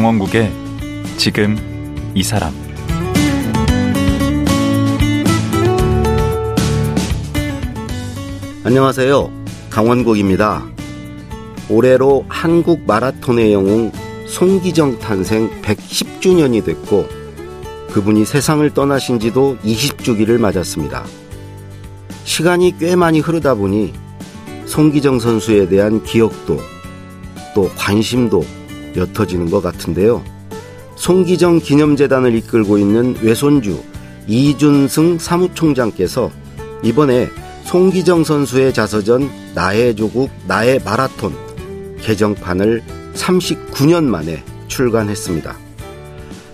강원국의 지금 이 사람 안녕하세요. 강원국입니다. 올해로 한국 마라톤의 영웅 송기정 탄생 110주년이 됐고 그분이 세상을 떠나신 지도 20주기를 맞았습니다. 시간이 꽤 많이 흐르다 보니 송기정 선수에 대한 기억도 또 관심도 옅어지는 것 같은데요. 송기정 기념재단을 이끌고 있는 외손주 이준승 사무총장께서 이번에 송기정 선수의 자서전 나의 조국 나의 마라톤 개정판을 39년 만에 출간했습니다.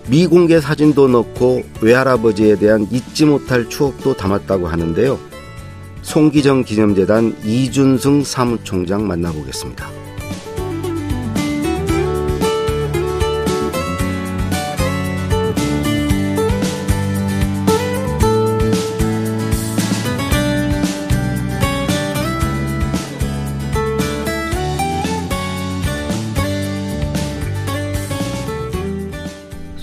미공개 사진도 넣고 외할아버지에 대한 잊지 못할 추억도 담았다고 하는데요. 송기정 기념재단 이준승 사무총장 만나보겠습니다.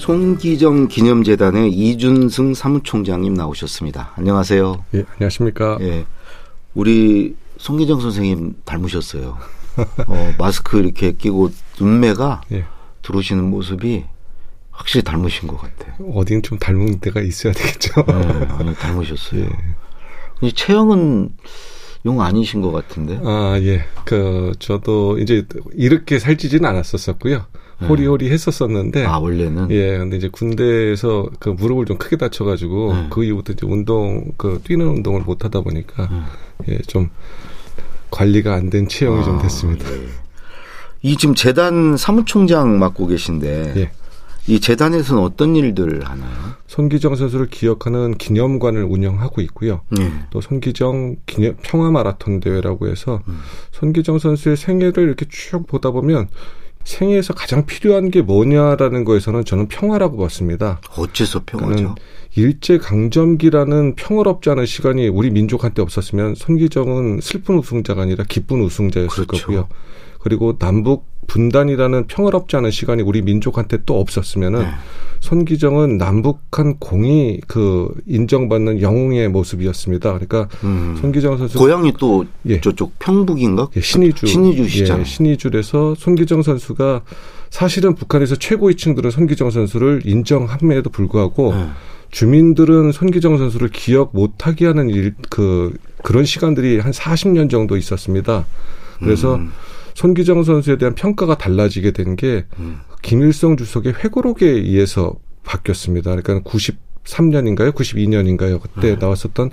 송기정 기념재단의 이준승 사무총장님 나오셨습니다. 안녕하세요. 예, 안녕하십니까. 예. 우리 송기정 선생님 닮으셨어요. 어, 마스크 이렇게 끼고 눈매가 예. 들어오시는 모습이 확실히 닮으신 것 같아요. 어딘 좀 닮은 데가 있어야 되겠죠. 네, 아니, 닮으셨어요. 예. 체형은 용 아니신 것 같은데. 아, 예. 그, 저도 이제 이렇게 살찌지는 않았었었고요. 네. 호리호리 했었었는데. 아, 원래는? 예, 근데 이제 군대에서 그 무릎을 좀 크게 다쳐가지고 네. 그 이후부터 이제 운동, 그 뛰는 운동을 못 하다 보니까 네. 예, 좀 관리가 안 된 체형이 아, 좀 됐습니다. 예. 이 지금 재단 사무총장 맡고 계신데. 예. 이 재단에서는 어떤 일들을 하나요? 손기정 선수를 기억하는 기념관을 운영하고 있고요. 네. 또 손기정 기념 평화 마라톤 대회라고 해서 음. 손기정 선수의 생애를 이렇게 쭉 보다 보면 생애에서 가장 필요한 게 뭐냐라는 거에서는 저는 평화라고 봤습니다. 어째서 평화죠? 일제 강점기라는 평화롭지 않은 시간이 우리 민족한테 없었으면 손기정은 슬픈 우승자가 아니라 기쁜 우승자였을 그렇죠. 거고요. 그리고 남북 분단이라는 평화롭지 않은 시간이 우리 민족한테 또 없었으면은 네. 손기정은 남북한 공이 그 인정받는 영웅의 모습이었습니다. 그러니까 음. 손기정 선수 고향이 또 예. 저쪽 평북인가? 예, 신의주 신의주시잖아요. 예, 신의주에서 손기정 선수가 사실은 북한에서 최고위층들은 손기정 선수를 인정함에도 불구하고 네. 주민들은 손기정 선수를 기억 못하게 하는 일, 그 그런 시간들이 한 40년 정도 있었습니다. 그래서 음. 손기정 선수에 대한 평가가 달라지게 된게 음. 김일성 주석의 회고록에 의해서 바뀌었습니다. 그러니까 93년인가요? 92년인가요? 그때 네. 나왔었던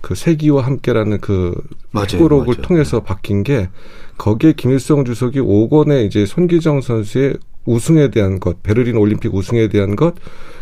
그 세기와 함께라는 그 맞아요, 회고록을 맞아요. 통해서 바뀐 게 거기에 김일성 주석이 5권의 이제 손기정 선수의 우승에 대한 것, 베를린 올림픽 우승에 대한 것,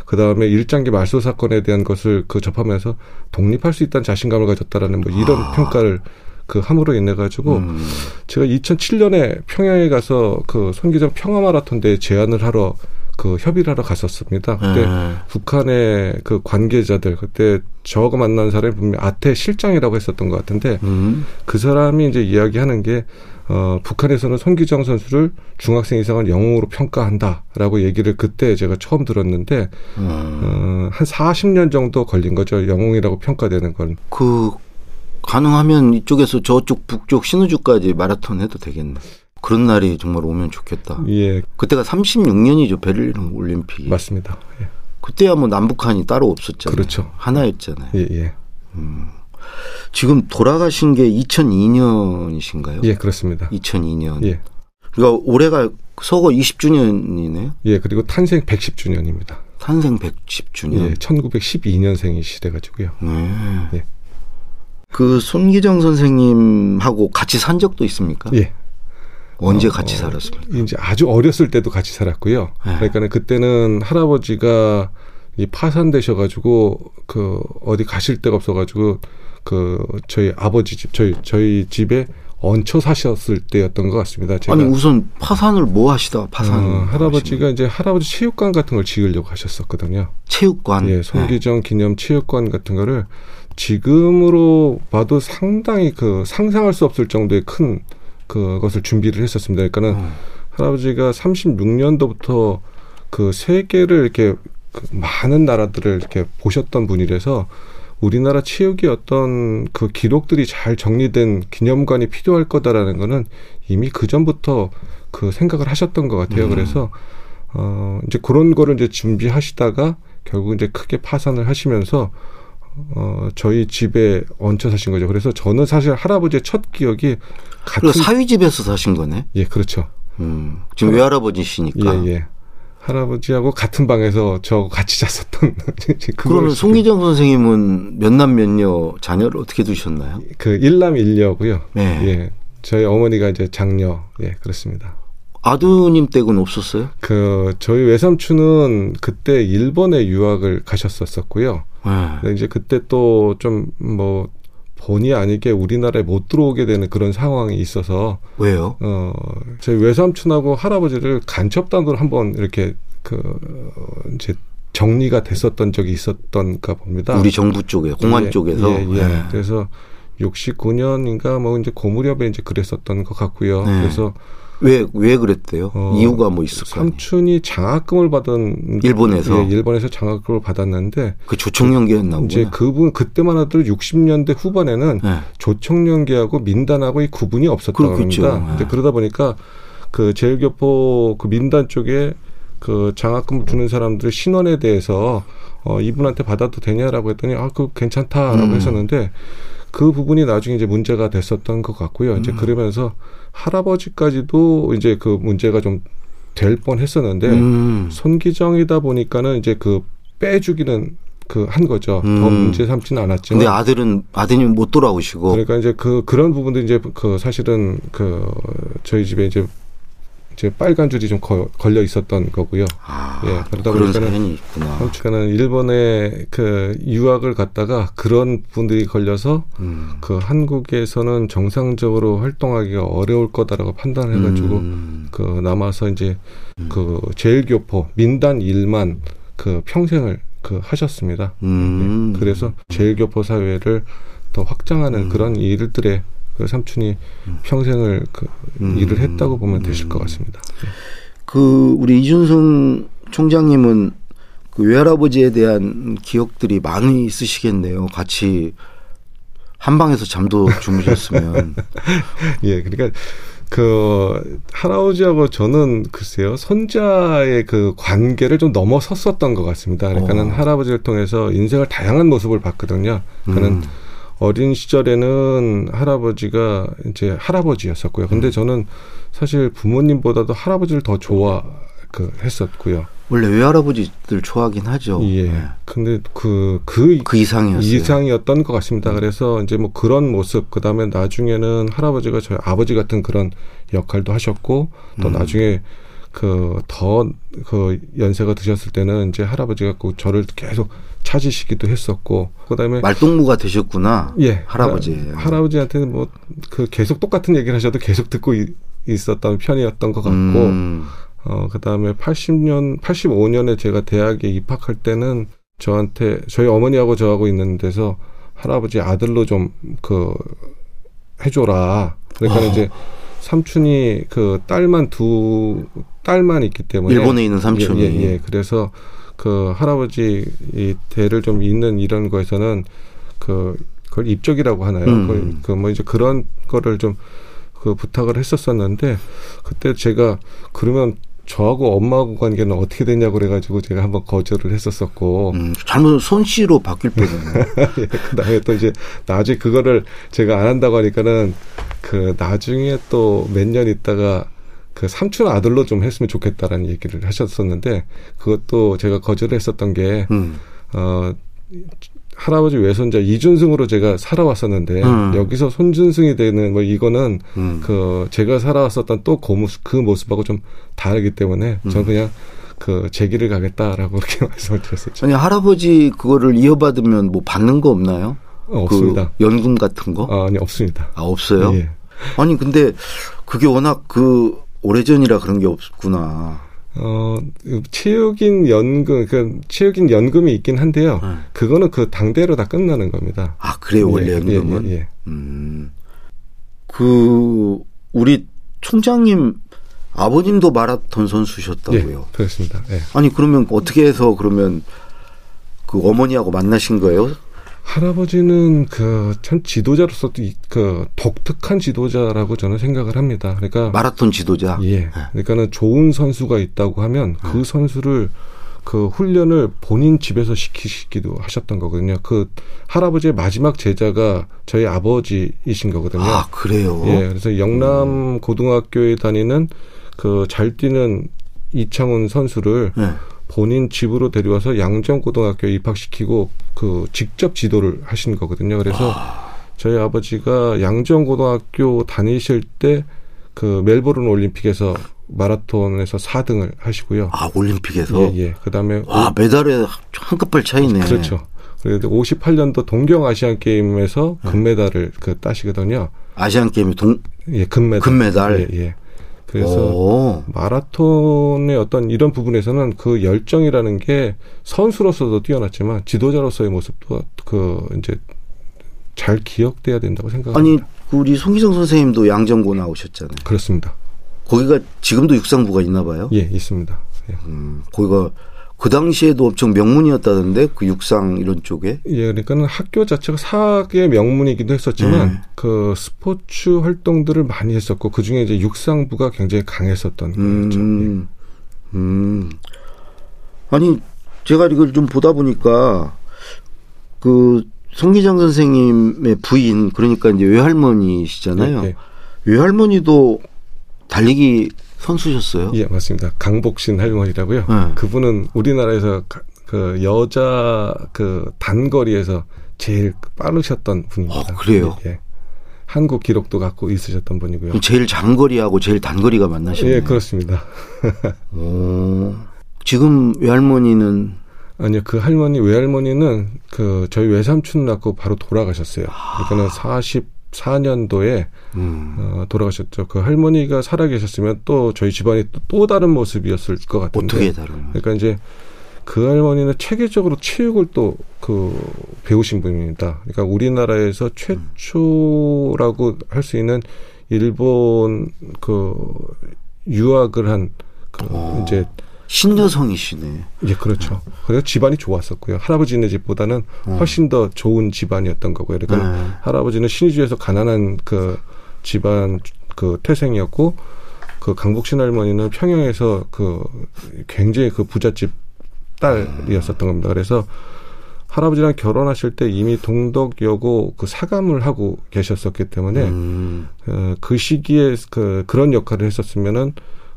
그 다음에 일장기 말소 사건에 대한 것을 그 접하면서 독립할 수 있다는 자신감을 가졌다라는 뭐 이런 아. 평가를 그 함으로 인해 가지고 음. 제가 2007년에 평양에 가서 그 손기정 평화 마라톤 대회 제안을 하러 그 협의를 하러 갔었습니다. 그때 네. 북한의 그 관계자들 그때 저하고 만난 사람이 분명 아태 실장이라고 했었던 것 같은데 음. 그 사람이 이제 이야기하는 게 어, 북한에서는 손기정 선수를 중학생 이상은 영웅으로 평가한다라고 얘기를 그때 제가 처음 들었는데 음. 어, 한 40년 정도 걸린 거죠 영웅이라고 평가되는 건. 그 가능하면 이쪽에서 저쪽 북쪽 신우주까지 마라톤 해도 되겠네. 그런 날이 정말 오면 좋겠다. 예. 그때가 36년이죠 베를린 올림픽이. 맞습니다. 예. 그때야 뭐 남북한이 따로 없었잖아요. 그렇죠. 하나였잖아요. 예, 예. 음. 지금 돌아가신 게 2002년이신가요? 예, 그렇습니다. 2002년. 예. 그러니까 올해가 서거 20주년이네요. 예, 그리고 탄생 110주년입니다. 탄생 110주년. 예, 1912년생이시돼 가지고요. 네. 예. 그 손기정 선생님하고 같이 산 적도 있습니까? 예. 언제 어, 같이 살았습니까? 이제 아주 어렸을 때도 같이 살았고요. 네. 그러니까 그때는 할아버지가 이 파산되셔가지고 그 어디 가실 데가 없어가지고 그 저희 아버지 집 저희 저희 집에 얹혀 사셨을 때였던 것 같습니다. 제가. 아니 우선 파산을 뭐 하시다 파산? 어, 할아버지가 이제 할아버지 체육관 같은 걸 지으려고 하셨었거든요. 체육관. 예, 손기정 네. 기념 체육관 같은 거를 지금으로 봐도 상당히 그 상상할 수 없을 정도의 큰 그것을 준비를 했었습니다. 그러니까는 음. 할아버지가 36년도부터 그 세계를 이렇게 그 많은 나라들을 이렇게 보셨던 분이라서 우리나라 체육의 어떤 그 기록들이 잘 정리된 기념관이 필요할 거다라는 거는 이미 그 전부터 그 생각을 하셨던 것 같아요. 음. 그래서 어 이제 그런 거를 이제 준비하시다가 결국 이제 크게 파산을 하시면서 어 저희 집에 얹혀 사신 거죠. 그래서 저는 사실 할아버지의 첫 기억이 같은 사위 집에서 사신 거네. 예, 그렇죠. 음, 지금 외할아버지시니까. 예, 예. 할아버지하고 같은 방에서 저 같이 잤었던. 그러면 송기정 선생님은 몇 남 몇녀 자녀를 어떻게 두셨나요? 그 일남 일녀고요. 네. 예. 저희 어머니가 이제 장녀. 예, 그렇습니다. 아드님 댁은 없었어요? 그 저희 외삼촌은 그때 일본에 유학을 가셨었었고요. 네. 이제 그때 또 좀 뭐 본의 아니게 우리나라에 못 들어오게 되는 그런 상황이 있어서 왜요? 어 저희 외삼촌하고 할아버지를 간첩단으로 한번 이렇게 그 이제 정리가 됐었던 적이 있었던가 봅니다. 우리 정부 쪽에 공안 예, 쪽에서. 예, 예. 네. 그래서 69년인가 뭐 이제 고무렵에 이제 그랬었던 것 같고요. 네. 그래서 왜, 왜 그랬대요? 어, 이유가 뭐 있을까요? 삼촌이 장학금을 받은. 일본에서? 예, 일본에서 장학금을 받았는데. 그 조청년기였나 보구나. 이제 그분, 그때만 하더라도 60년대 후반에는 네. 조청년기하고 민단하고 이 구분이 없었던 겁니다. 네. 그러다 보니까 그 제일교포 그 민단 쪽에 그 장학금 주는 사람들의 신원에 대해서 어, 이분한테 받아도 되냐라고 했더니 아, 그 괜찮다라고 음. 했었는데 그 부분이 나중에 이제 문제가 됐었던 것 같고요. 이제 음. 그러면서 할아버지까지도 이제 그 문제가 좀 될 뻔했었는데 음. 손기정이다 보니까는 이제 그 빼주기는 그한 거죠. 음. 더 문제 삼지는 않았지만. 근데 아들은 아드님 못 돌아오시고. 그러니까 이제 그 그런 부분도 이제 그 사실은 그 저희 집에 이제 이제 빨간 줄이 좀 거, 걸려 있었던 거고요. 아, 예, 그러다 보니까는 삼촌은 일본에 그 유학을 갔다가 그런 분들이 걸려서 음. 그 한국에서는 정상적으로 활동하기가 어려울 거다라고 판단을 해가지고 음. 그 남아서 이제 음. 그 제일교포 민단 일만 그 평생을 그 하셨습니다. 음. 예, 그래서 제일교포 사회를 더 확장하는 음. 그런 일들에 그 삼촌이 음. 평생을 그 음. 일을 했다고 보면 되실 것 같습니다. 그 우리 이준성 총장님은 그 외할아버지에 대한 기억들이 많이 있으시겠네요. 같이 한 방에서 잠도 주무셨으면. 예, 그러니까 그 할아버지하고 저는 글쎄요 손자의 그 관계를 좀 넘어섰었던 것 같습니다. 그러니까는 어. 할아버지를 통해서 인생을 다양한 모습을 봤거든요. 그러니까는 음. 어린 시절에는 할아버지가 이제 할아버지였었고요. 근데 음. 저는 사실 부모님보다도 할아버지를 더 좋아 그 했었고요. 원래 외할아버지들 좋아하긴 하죠. 예. 네. 근데 그, 그, 그 이상이었어요. 이상이었던 것 같습니다. 음. 그래서 이제 뭐 그런 모습, 그 다음에 나중에는 할아버지가 저희 아버지 같은 그런 역할도 하셨고, 또 음. 나중에 그더그 연세가 드셨을 때는 이제 할아버지가 그 저를 계속 찾으시기도 했었고 그다음에 말동무가 되셨구나. 예, 할아버지. 할아버지한테는 뭐 그 계속 똑같은 얘기를 하셔도 계속 듣고 이, 있었던 편이었던 것 같고 음. 어 그다음에 80년 85년에 제가 대학에 입학할 때는 저한테 저희 어머니하고 저하고 있는 데서 할아버지 아들로 좀 그 해줘라. 그러니까 어. 이제 삼촌이 그 딸만 두 딸만 있기 때문에 일본에 있는 삼촌이 예, 예, 예. 그래서 그 할아버지 이 대를 좀 잇는 이런 거에서는 그 그걸 입적이라고 하나요? 음. 그뭐 이제 그런 거를 좀 그 부탁을 했었었는데 그때 제가 그러면 저하고 엄마하고 관계는 어떻게 되냐고 그래가지고 제가 한번 거절을 했었었고. 음, 잘못 손씨로 바뀔 뻔했네. 예, 그 다음에 또 이제 나중에 그거를 제가 안 한다고 하니까는 그 나중에 또 몇 년 있다가 그 삼촌 아들로 좀 했으면 좋겠다라는 얘기를 하셨었는데 그것도 제가 거절을 했었던 게 음. 어. 할아버지 외손자 이준승으로 제가 살아왔었는데 음. 여기서 손준승이 되는 뭐 이거는 음. 그 제가 살아왔었던 또그 모습 그 모습하고 좀 다르기 때문에 음. 저는 그냥 그 제기를 가겠다라고 그렇게 말씀을 드렸었죠. 아니 할아버지 그거를 이어받으면 뭐 받는 거 없나요? 어, 없습니다. 그 연금 같은 거? 아, 아니 없습니다. 아 없어요? 예. 아니 근데 그게 워낙 그 오래전이라 그런 게 없구나. 어, 체육인 연금, 그, 체육인 연금이 있긴 한데요. 네. 그거는 그 당대로 다 끝나는 겁니다. 아, 그래요, 원래 예, 연금은? 예, 예, 음. 그, 우리 총장님 아버님도 마라톤 선수셨다고요? 예, 그렇습니다. 예. 아니 그러면 어떻게 해서 그러면 그 어머니하고 만나신 거예요? 할아버지는 그 참 지도자로서도 그 독특한 지도자라고 저는 생각을 합니다. 그러니까 마라톤 지도자. 예. 네. 그러니까는 좋은 선수가 있다고 하면 그 네. 선수를 그 훈련을 본인 집에서 시키시기도 하셨던 거거든요. 그 할아버지의 마지막 제자가 저희 아버지이신 거거든요. 아, 그래요? 예. 그래서 영남 음. 고등학교에 다니는 그 잘 뛰는 이창훈 선수를 네. 본인 집으로 데려와서 양정고등학교에 입학시키고 그 직접 지도를 하신 거거든요. 그래서 아. 저희 아버지가 양정고등학교 다니실 때 그 멜버른 올림픽에서 마라톤에서 4등을 하시고요. 아 올림픽에서 예, 예. 그다음에 아 메달에 한 끗발 차이네. 그렇죠. 그래도 58년도 동경 아시안 게임에서 네. 금메달을 그 따시거든요. 아시안 게임 동 예, 금메달. 금메달. 예, 예. 그래서 오. 마라톤의 어떤 이런 부분에서는 그 열정이라는 게 선수로서도 뛰어났지만 지도자로서의 모습도 그 이제 잘 기억돼야 된다고 생각합니다. 아니 우리 송기성 선생님도 양정고 나오셨잖아요. 그렇습니다. 거기가 지금도 육상부가 있나 봐요? 예, 있습니다. 예. 음, 거기가 그 당시에도 엄청 명문이었다던데 그 육상 이런 쪽에. 예, 그러니까는 학교 자체가 사학의 명문이기도 했었지만 네. 그 스포츠 활동들을 많이 했었고 그 중에 이제 육상부가 굉장히 강했었던 음, 거죠. 예. 음. 아니 제가 이걸 좀 보다 보니까 그 송기정 선생님의 부인 그러니까 이제 외할머니시잖아요. 네, 네. 외할머니도 달리기 선수셨어요? 예, 맞습니다. 강복신 할머니라고요. 네. 그분은 우리나라에서 그 여자 그 단거리에서 제일 빠르셨던 분입니다. 어, 그래요? 예, 예. 한국 기록도 갖고 있으셨던 분이고요. 제일 장거리하고 제일 단거리가 만나시네요. 예, 그렇습니다. 오. 지금 외할머니는 아니요, 그 할머니 외할머니는 그 저희 외삼촌 낳고 바로 돌아가셨어요. 그러니까는 40 2014년도에 음. 어, 돌아가셨죠. 그 할머니가 살아계셨으면 또 저희 집안이 또, 또 다른 모습이었을 것 같은데. 어떻게 다른? 그러니까 이제 그 할머니는 체계적으로 체육을 또 그 배우신 분입니다. 그러니까 우리나라에서 최초라고 할수 있는 일본 그 유학을 한그 어. 이제 신여성이시네. 예, 그렇죠. 그래서 집안이 좋았었고요. 할아버지네 집보다는 어. 훨씬 더 좋은 집안이었던 거고요. 그러니까 네. 할아버지는 신의주에서 가난한 그 집안 그 태생이었고 그 강복신 할머니는 평양에서 그 굉장히 그 부잣집 딸이었었던 겁니다. 그래서 할아버지랑 결혼하실 때 이미 동덕여고 그 사감을 하고 계셨었기 때문에 음. 어, 그 시기에 그 그런 역할을 했었으면은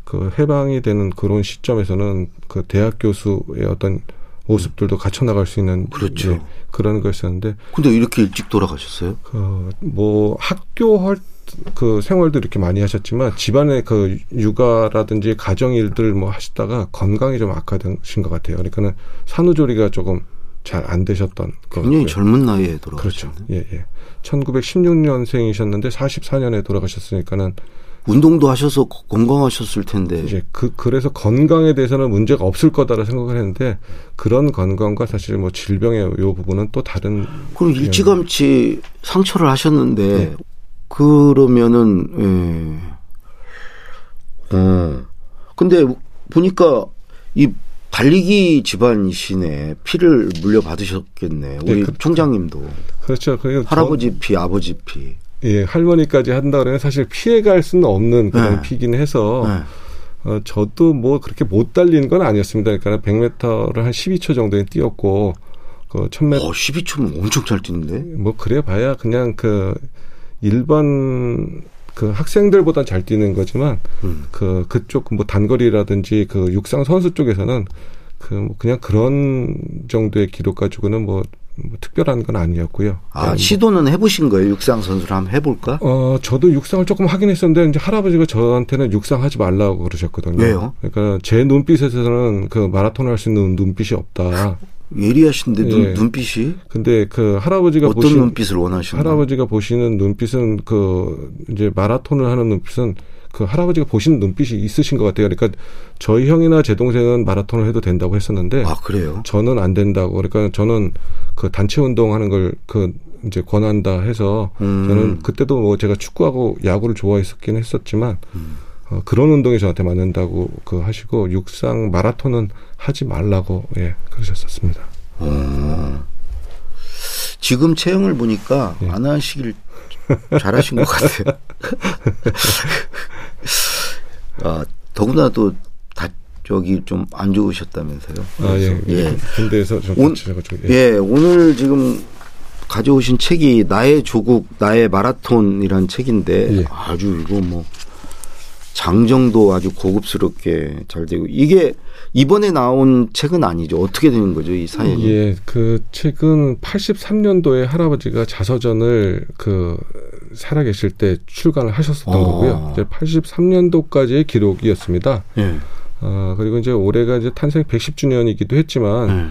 그 해방이 되는 그런 시점에서는 그 대학 교수의 어떤 모습들도 갖춰 나갈 수 있는 그렇죠. 네, 그런 거였었는데. 근데 이렇게 일찍 돌아가셨어요? 그 뭐 학교 활그 생활도 이렇게 많이 하셨지만 집안의 그 육아라든지 가정 일들 뭐 하시다가 건강이 좀 악화되신 것 같아요. 그러니까는 산후조리가 조금 잘 안 되셨던 굉장히 젊은 나이에 돌아가셨죠. 그렇죠. 예, 예. 1916년생이셨는데 44년에 돌아가셨으니까는 운동도 하셔서 건강하셨을 텐데. 이제 그 그래서 건강에 대해서는 문제가 없을 거다라 생각을 했는데 그런 건강과 사실 뭐 질병의 요 부분은 또 다른. 그럼 일찌감치 상처를 하셨는데 네. 그러면은 예. 어. 근데 보니까 이 달리기 집안이시네. 피를 물려받으셨겠네. 우리 네, 그, 총장님도. 그렇죠. 할아버지 피, 아버지 피. 예, 할머니까지 한다 그러면 사실 피해갈 수는 없는 그런 네. 피긴 해서 네. 어, 저도 뭐 그렇게 못 달리는 건 아니었습니다. 그러니까 100m를 한 12초 정도에 뛰었고 그 1000m 어, 12초면 엄청 잘 뛰는데. 뭐 그래 봐야 그냥 그 일반 그 학생들보다 잘 뛰는 거지만 음. 그 그쪽 뭐 단거리라든지 그 육상 선수 쪽에서는 그 뭐 그냥 그런 정도의 기록 가지고는 뭐 뭐 특별한 건 아니었고요. 아뭐 시도는 해보신 거예요? 육상 선수를 한번 해볼까? 어 저도 육상을 조금 하긴 했었는데 이제 할아버지가 저한테는 육상 하지 말라고 그러셨거든요. 왜요? 그러니까 제 눈빛에서는 그 마라톤 할수 있는 눈빛이 없다. 예리하신데 눈, 예. 눈빛이? 근데 그 할아버지가 어떤 보신, 눈빛을 원하시는 할아버지가 보시는 눈빛은 그 이제 마라톤을 하는 눈빛은 그 할아버지가 보시는 눈빛이 있으신 것 같아요. 그러니까 저희 형이나 제 동생은 마라톤을 해도 된다고 했었는데 아 그래요? 저는 안 된다고. 그러니까 저는 그 단체 운동하는 걸 그 이제 권한다 해서 음. 저는 그때도 뭐 제가 축구하고 야구를 좋아했었긴 했었지만 음. 어, 그런 운동이 저한테 맞는다고 그 하시고 육상 마라톤은 하지 말라고 예 그러셨었습니다. 음. 지금 체형을 보니까 예. 안 하시길 잘하신 것 같아요. 아, 더구나 또 다, 저기 좀 안 좋으셨다면서요. 아, 예. 예. 군대에서 좀 온, 예. 예. 오늘 지금 가져오신 책이 나의 조국, 나의 마라톤이란 책인데 예. 아주 이거 뭐 장정도 아주 고급스럽게 잘 되고 이게 이번에 나온 책은 아니죠. 어떻게 되는 거죠, 이 사연이? 예, 그 책은 83년도에 할아버지가 자서전을 그 살아계실 때 출간을 하셨었던 아. 거고요. 이제 83년도까지의 기록이었습니다. 예. 아, 그리고 이제 올해가 이제 탄생 110주년이기도 했지만 예.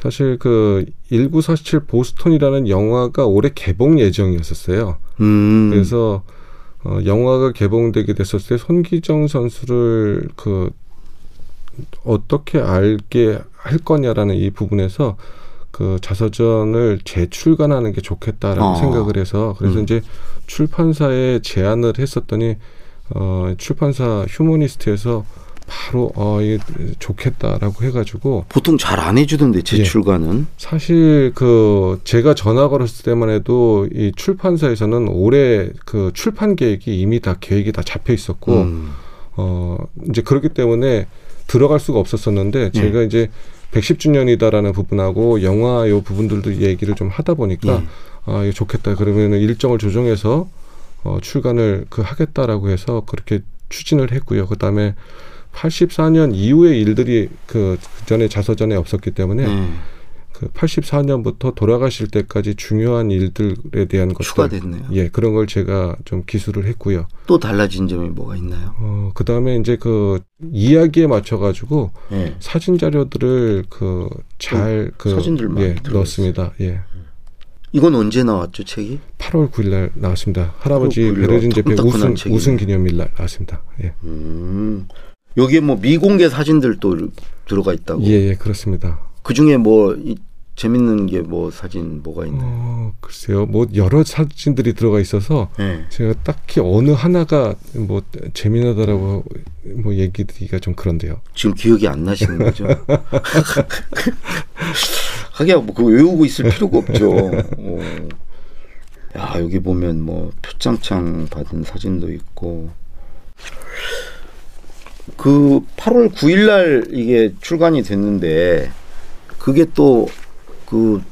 사실 그 1947 보스턴이라는 영화가 올해 개봉 예정이었었어요. 음. 그래서 어, 영화가 개봉되게 됐었을 때 손기정 선수를 그 어떻게 알게 할 거냐라는 이 부분에서 그 자서전을 재출간하는 게 좋겠다라는 어. 생각을 해서 그래서 음. 이제 출판사에 제안을 했었더니 어 출판사 휴머니스트에서 바로 어 이게 좋겠다라고 해가지고 보통 잘 안 해주던데 재출간은 예. 사실 그 제가 전화 걸었을 때만 해도 이 출판사에서는 올해 그 출판 계획이 이미 다 계획이 다 잡혀 있었고 음. 어 이제 그렇기 때문에 들어갈 수가 없었었는데 예. 제가 이제 110주년이다라는 부분하고 영화 요 부분들도 얘기를 좀 하다 보니까 예. 아 이거 좋겠다 그러면은 일정을 조정해서 어 출간을 그 하겠다라고 해서 그렇게 추진을 했고요. 그다음에 84년 이후의 일들이 그 전에 자서전에 없었기 때문에 음. 그 84년부터 돌아가실 때까지 중요한 일들에 대한 것들 추가됐네요. 예, 그런 걸 제가 좀 기술을 했고요. 또 달라진 점이 뭐가 있나요? 어, 그다음에 이제 그 이야기에 맞춰 가지고 예. 사진 자료들을 그 잘그 그 사진들 예, 넣었습니다. 예. 이건 언제 나왔죠, 책이? 8월 9일 날 나왔습니다. 할아버지 베르진 재패 우승 우승 기념일 날 나왔습니다. 예. 음. 여기에 뭐 미공개 사진들도 들어가 있다고. 예, 예 그렇습니다. 그 중에 뭐 이, 재밌는 게 뭐 사진 뭐가 있나요? 어, 글쎄요, 뭐 여러 사진들이 들어가 있어서 네. 제가 딱히 어느 하나가 뭐 재미나다라고 뭐 얘기드리기가 좀 그런데요. 지금 기억이 안 나시는 거죠? 하긴 뭐 그거 외우고 있을 필요가 없죠. 어. 야 여기 보면 뭐 표창장 받은 사진도 있고. 그 8월 9일 날 이게 출간이 됐는데 그게 또 그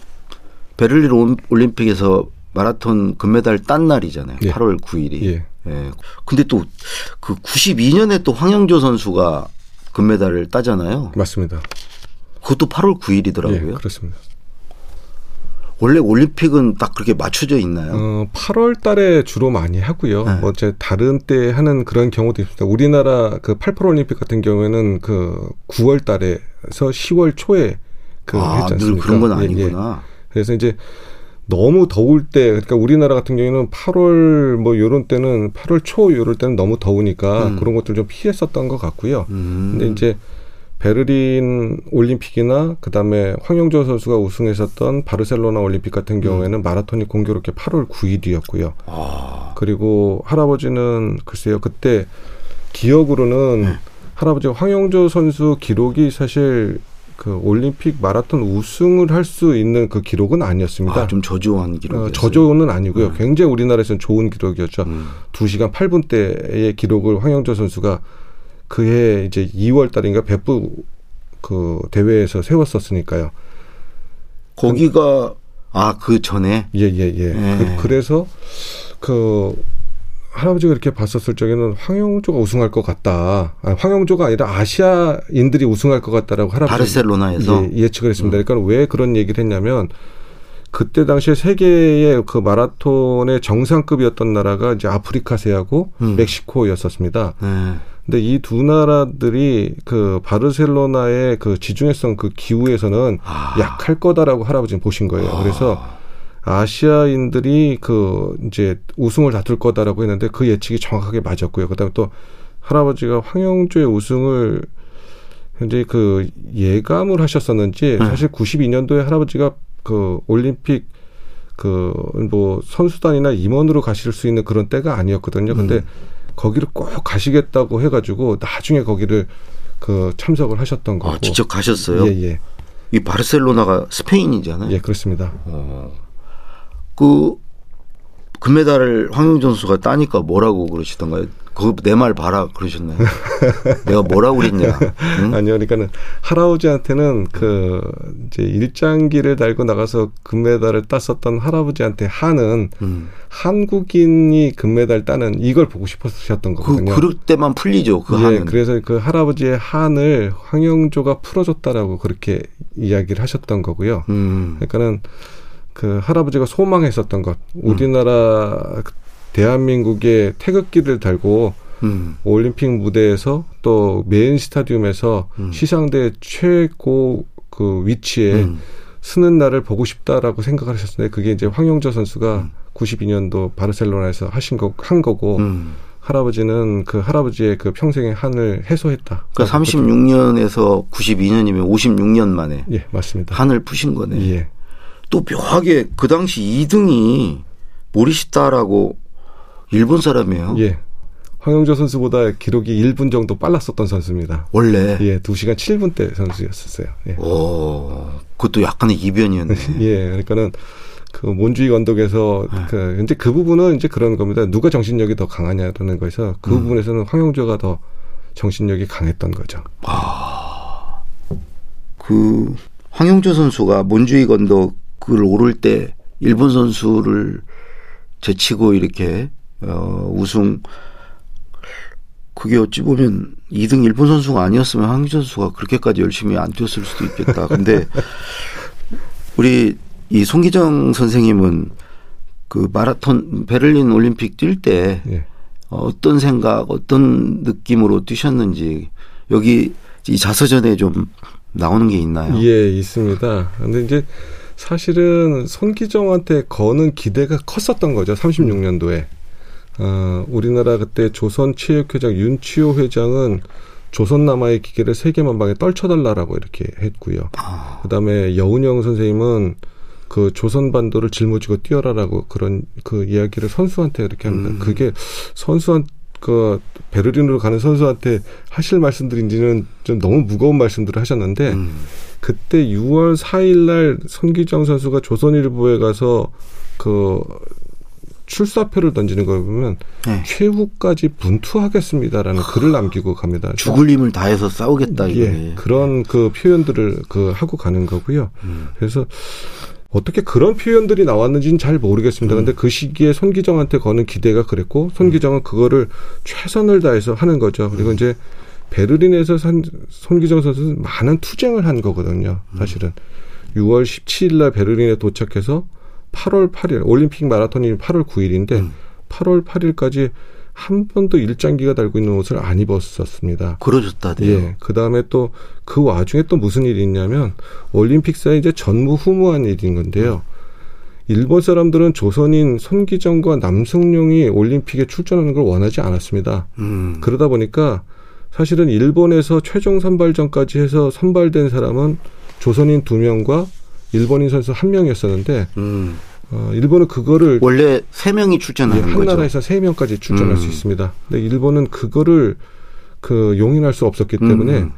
베를린 올림픽에서 마라톤 금메달 딴 날이잖아요. 예. 8월 9일이. 예. 예. 근데 또 그 92년에 또 황영조 선수가 금메달을 따잖아요. 맞습니다. 그것도 8월 9일이더라고요. 예, 그렇습니다. 원래 올림픽은 딱 그렇게 맞춰져 있나요? 어, 8월 달에 주로 많이 하고요. 네. 뭐 이제 다른 때 하는 그런 경우도 있습니다. 우리나라 그 88 올림픽 같은 경우에는 그 9월 달에서 10월 초에 그 아, 했지 않습니까? 늘 그런 건 아니구나. 예, 예. 그래서 이제 너무 더울 때 그러니까 우리나라 같은 경우에는 8월 뭐 요런 때는 8월 초 요럴 때는 너무 더우니까 음. 그런 것들 좀 피했었던 것 같고요. 음. 근데 이제 베르린 올림픽이나 그다음에 황영조 선수가 우승했었던 바르셀로나 올림픽 같은 음. 경우에는 음. 마라톤이 공교롭게 8월 9일이었고요. 아. 그리고 할아버지는 글쎄요 그때 기억으로는 네. 할아버지 황영조 선수 기록이 사실 그 올림픽 마라톤 우승을 할 수 있는 그 기록은 아니었습니다. 아, 좀 저조한 기록. 어, 저조는 아니고요. 네. 굉장히 우리나라에서는 좋은 기록이었죠. 음. 2시간 8분 대의 기록을 황영조 선수가 그해 이제 2월 달인가 배부 그 대회에서 세웠었으니까요. 거기가 아 그 전에 예예예. 예, 예. 예. 그, 래서그 할아버지가 이렇게 봤었을 적에는 황영조가 우승할 것 같다. 아, 황영조가 아니라 아시아인들이 우승할 것 같다라고 할아버지 바르셀로나에서 예, 측을 했습니다. 음. 그러니까 왜 그런 얘기를 했냐면 그때 당시에 세계의 그 마라톤의 정상급이었던 나라가 이제 아프리카세하고 음. 멕시코였었습니다. 네. 근데 이 두 나라들이 그 바르셀로나의 그 지중해성 그 기후에서는 아. 약할 거다라고 할아버지는 보신 거예요. 아. 그래서 아시아인들이 그 이제 우승을 다툴 거다라고 했는데 그 예측이 정확하게 맞았고요. 그다음에 또 할아버지가 황영조의 우승을 현재 그 예감을 하셨었는지 네. 사실 92년도에 할아버지가 그 올림픽 그 뭐 선수단이나 임원으로 가실 수 있는 그런 때가 아니었거든요. 근데 음. 거기를 꼭 가시겠다고 해가지고 나중에 거기를 그 참석을 하셨던 거고. 아, 직접 가셨어요? 예, 예. 이 바르셀로나가 스페인이잖아요. 예, 그렇습니다. 어. 그 금메달을 황영준 선수가 따니까 뭐라고 그러시던가요? 그내말 봐라 그러셨나요? 내가 뭐라고 그랬냐? 응? 아니요, 그러니까는 할아버지한테는 그 이제 일장기를 달고 나가서 금메달을 땄었던 할아버지한테 한은 음. 한국인이 금메달 따는 이걸 보고 싶으셨던 그 거거든요. 그럴 때만 풀리죠. 그 예, 한은. 그래서 그 할아버지의 한을 황영조가 풀어줬다라고 그렇게 이야기를 하셨던 거고요. 음. 그러니까는 그 할아버지가 소망했었던 것, 우리나라 대한민국의 태극기를 달고 음. 올림픽 무대에서 또 메인 스타디움에서 음. 시상대 최고 그 위치에 음. 서는 날을 보고 싶다라고 생각을 하셨는데 그게 이제 황영조 선수가 92년도 바르셀로나에서 하신 거 한 거고 음. 할아버지는 그 할아버지의 그 평생의 한을 해소했다. 그러니까 36년에서 92년이면 56년 만에 예, 맞습니다. 한을 푸신 거네. 예. 또 묘하게 그 당시 2등이 모리시타라고 일본 사람이에요. 예. 황영조 선수보다 기록이 1분 정도 빨랐었던 선수입니다. 원래. 예, 2시간 7분대 선수였었어요. 예. 오, 그것도 약간의 이변이었네. 예, 그러니까는 그 몬주익 언덕에서 네. 그 이제 그 부분은 이제 그런 겁니다. 누가 정신력이 더 강하냐라는 거에서 그 음. 부분에서는 황영조가 더 정신력이 강했던 거죠. 그 황영조 선수가 몬주익 언덕 을 오를 때 일본 선수를 제치고 이렇게 어, 우승 그게 어찌 보면 2등 일본 선수가 아니었으면 황영조 선수가 그렇게까지 열심히 안 뛰었을 수도 있겠다. 근데 우리 이 송기정 선생님은 그 마라톤 베를린 올림픽 뛸때 예. 어떤 생각, 어떤 느낌으로 뛰셨는지 여기 이 자서전에 좀 나오는 게 있나요? 예, 있습니다. 근데 이제 사실은 손기정한테 거는 기대가 컸었던 거죠. 36년도에. 어, 우리나라 그때 조선체육회장 윤치호 회장은 조선 남아의 기계를 세계만 방에 떨쳐달라라고 이렇게 했고요. 아, 그다음에 여운영 선생님은 그 조선 반도를 짊어지고 뛰어라라고 그런 그 이야기를 선수한테 이렇게 합니다. 음. 그게 선수한 그 베를린으로 가는 선수한테 하실 말씀들인지는 좀 너무 무거운 말씀들을 하셨는데 음, 그때 6월 4일 날 손기정 선수가 조선일보에 가서 그 출사표를 던지는 걸 보면 네. 최후까지 분투하겠습니다라는 글을 남기고 갑니다. 죽을 힘을 다해서 싸우겠다. 예, 그런 그 표현들을 그 하고 가는 거고요. 음. 그래서 어떻게 그런 표현들이 나왔는지는 잘 모르겠습니다. 근데 그 시기에 손기정한테 거는 기대가 그랬고 손기정은 그거를 최선을 다해서 하는 거죠. 그리고 이제 베를린에서 산, 손기정 선수는 많은 투쟁을 한 거거든요. 사실은 6월 17일 날 베를린에 도착해서 8월 8일 올림픽 마라톤이 8월 9일인데 음. 8월 8일까지 한 번도 일장기가 달고 있는 옷을 안 입었었습니다. 그러셨다대요. 예. 그 다음에 또 그 와중에 또 무슨 일이 있냐면 올림픽사에 이제 전무후무한 일인 건데요. 일본 사람들은 조선인 손기정과 남승용이 올림픽에 출전하는 걸 원하지 않았습니다. 음. 그러다 보니까 사실은 일본에서 최종 선발전까지 해서 선발된 사람은 조선인 두 명과 일본인 선수 한 명이었었는데 음. 어, 일본은 그거를 원래 세 명이 예, 출전하는 한 거죠. 나라에서 세 명까지 출전할 음. 수 있습니다. 근데 일본은 그거를 그 용인할 수 없었기 때문에 음.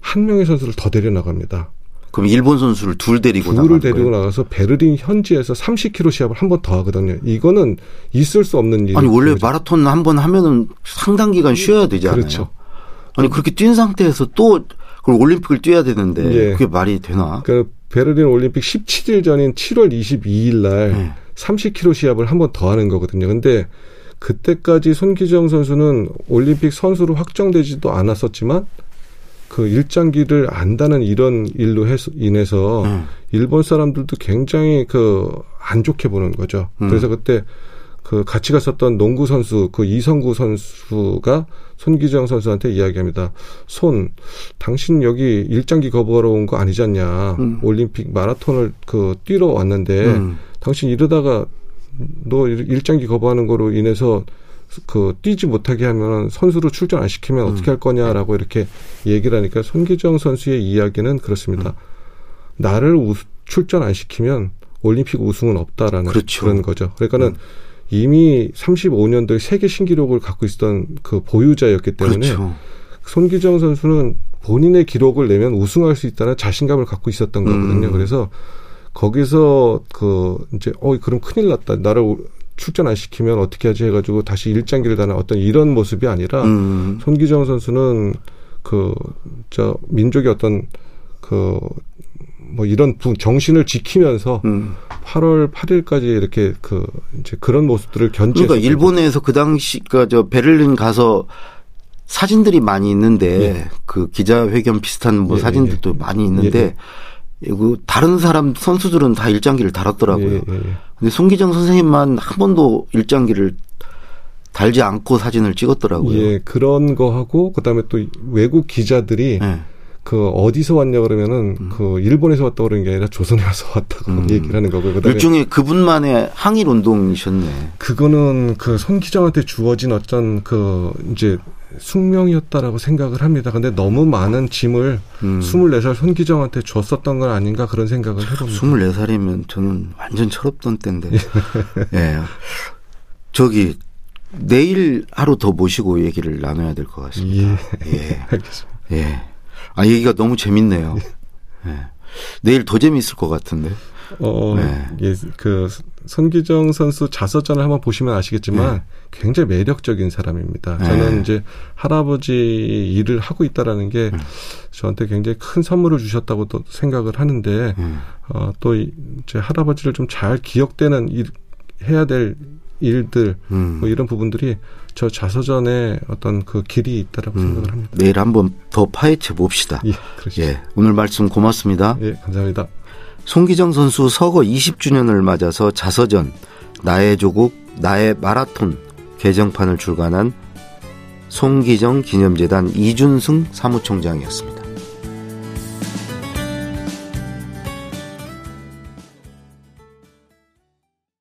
한 명의 선수를 더 데려 나갑니다. 그럼 일본 선수를 둘 데리고 둘을 나간 데리고 거예요. 나가서 베를린 현지에서 30km 시합을 한 번 더 하거든요. 이거는 있을 수 없는 일이죠. 아니 원래 마라톤 한 번 하면은 상당 기간 쉬어야 되잖아요. 그렇죠. 아니 그렇게 뛴 상태에서 또 그걸 올림픽을 뛰어야 되는데 예. 그게 말이 되나? 그 베를린 올림픽 17일 전인 7월 22일 날 네. 30km 시합을 한 번 더 하는 거거든요. 근데 그때까지 손기정 선수는 올림픽 선수로 확정되지도 않았었지만 그 일장기를 안다는 이런 일로 해서 인해서 음. 일본 사람들도 굉장히 그 안 좋게 보는 거죠. 음. 그래서 그때 그 같이 갔었던 농구 선수 그 이성구 선수가 손기정 선수한테 이야기합니다. 손, 당신 여기 일장기 거부하러 온 거 아니지 않냐? 음. 올림픽 마라톤을 그 뛰러 왔는데 음. 당신 이러다가 너 일- 일장기 거부하는 거로 인해서 그 뛰지 못하게 하면 선수로 출전 안 시키면 어떻게 할 거냐라고 이렇게 얘기를 하니까 손기정 선수의 이야기는 그렇습니다. 나를 우- 출전 안 시키면 올림픽 우승은 없다라는 그렇죠. 그런 거죠. 그러니까는 이미 35년도에 세계 신기록을 갖고 있었던 그 보유자였기 때문에 그렇죠. 손기정 선수는 본인의 기록을 내면 우승할 수 있다는 자신감을 갖고 있었던 거거든요. 음. 그래서 거기서 그 이제 어 그럼 큰일 났다. 나를 출전 안 시키면 어떻게 하지 해가지고 다시 일장기를 다는 어떤 이런 모습이 아니라 음. 손기정 선수는 그 저 민족의 어떤 그 뭐 이런 부- 정신을 지키면서 음. 8월 8일까지 이렇게 그 이제 그런 모습들을 견지해서 그러니까 일본에서 그 당시 그저 베를린 가서 사진들이 많이 있는데 그 기자회견 비슷한 뭐 예, 사진들도 많이 있는데 그 다른 사람 선수들은 다 일장기를 달았더라고요. 예, 예, 예. 근데 송기정 선생님만 한 번도 일장기를 달지 않고 사진을 찍었더라고요. 예, 그런 거 하고 그다음에 또 외국 기자들이 예. 그 어디서 왔냐 그러면은 그 일본에서 왔다고 그러는 게 아니라 조선에 와서 왔다고 음. 얘기를 하는 거고요. 그다음에 일종의 그분만의 항일 운동이셨네. 그거는 그 손기정한테 주어진 어떤 그 이제 숙명이었다라고 생각을 합니다. 근데 너무 많은 짐을 음. 24살 손기정한테 줬었던 건 아닌가 그런 생각을 해봅니다. 24살이면 저는 완전 철없던 때인데. 예. 저기 내일 하루 더 모시고 얘기를 나눠야 될 것 같습니다. 예. 예. 알겠습니다. 예. 아, 얘기가 너무 재밌네요. 예. 내일 더 재밌을 것 같은데. 어, 네. 예, 그 손기정 선수 자서전을 한번 보시면 아시겠지만 굉장히 매력적인 사람입니다. 네. 저는 이제 할아버지 일을 하고 있다라는 게 저한테 굉장히 큰 선물을 주셨다고도 생각을 하는데 음. 어, 또 이- 이제 할아버지를 좀 잘 기억되는 일, 해야 될 일들 음. 뭐 이런 부분들이 저 자서전에 어떤 그 길이 있다라고 음. 생각을 합니다. 내일 한번 더 파헤쳐 봅시다. 예. 예. 오늘 말씀 고맙습니다. 예, 감사합니다. 송기정 선수 서거 20주년을 맞아서 자서전 나의 조국 나의 마라톤 개정판을 출간한 송기정 기념재단 이준승 사무총장이었습니다.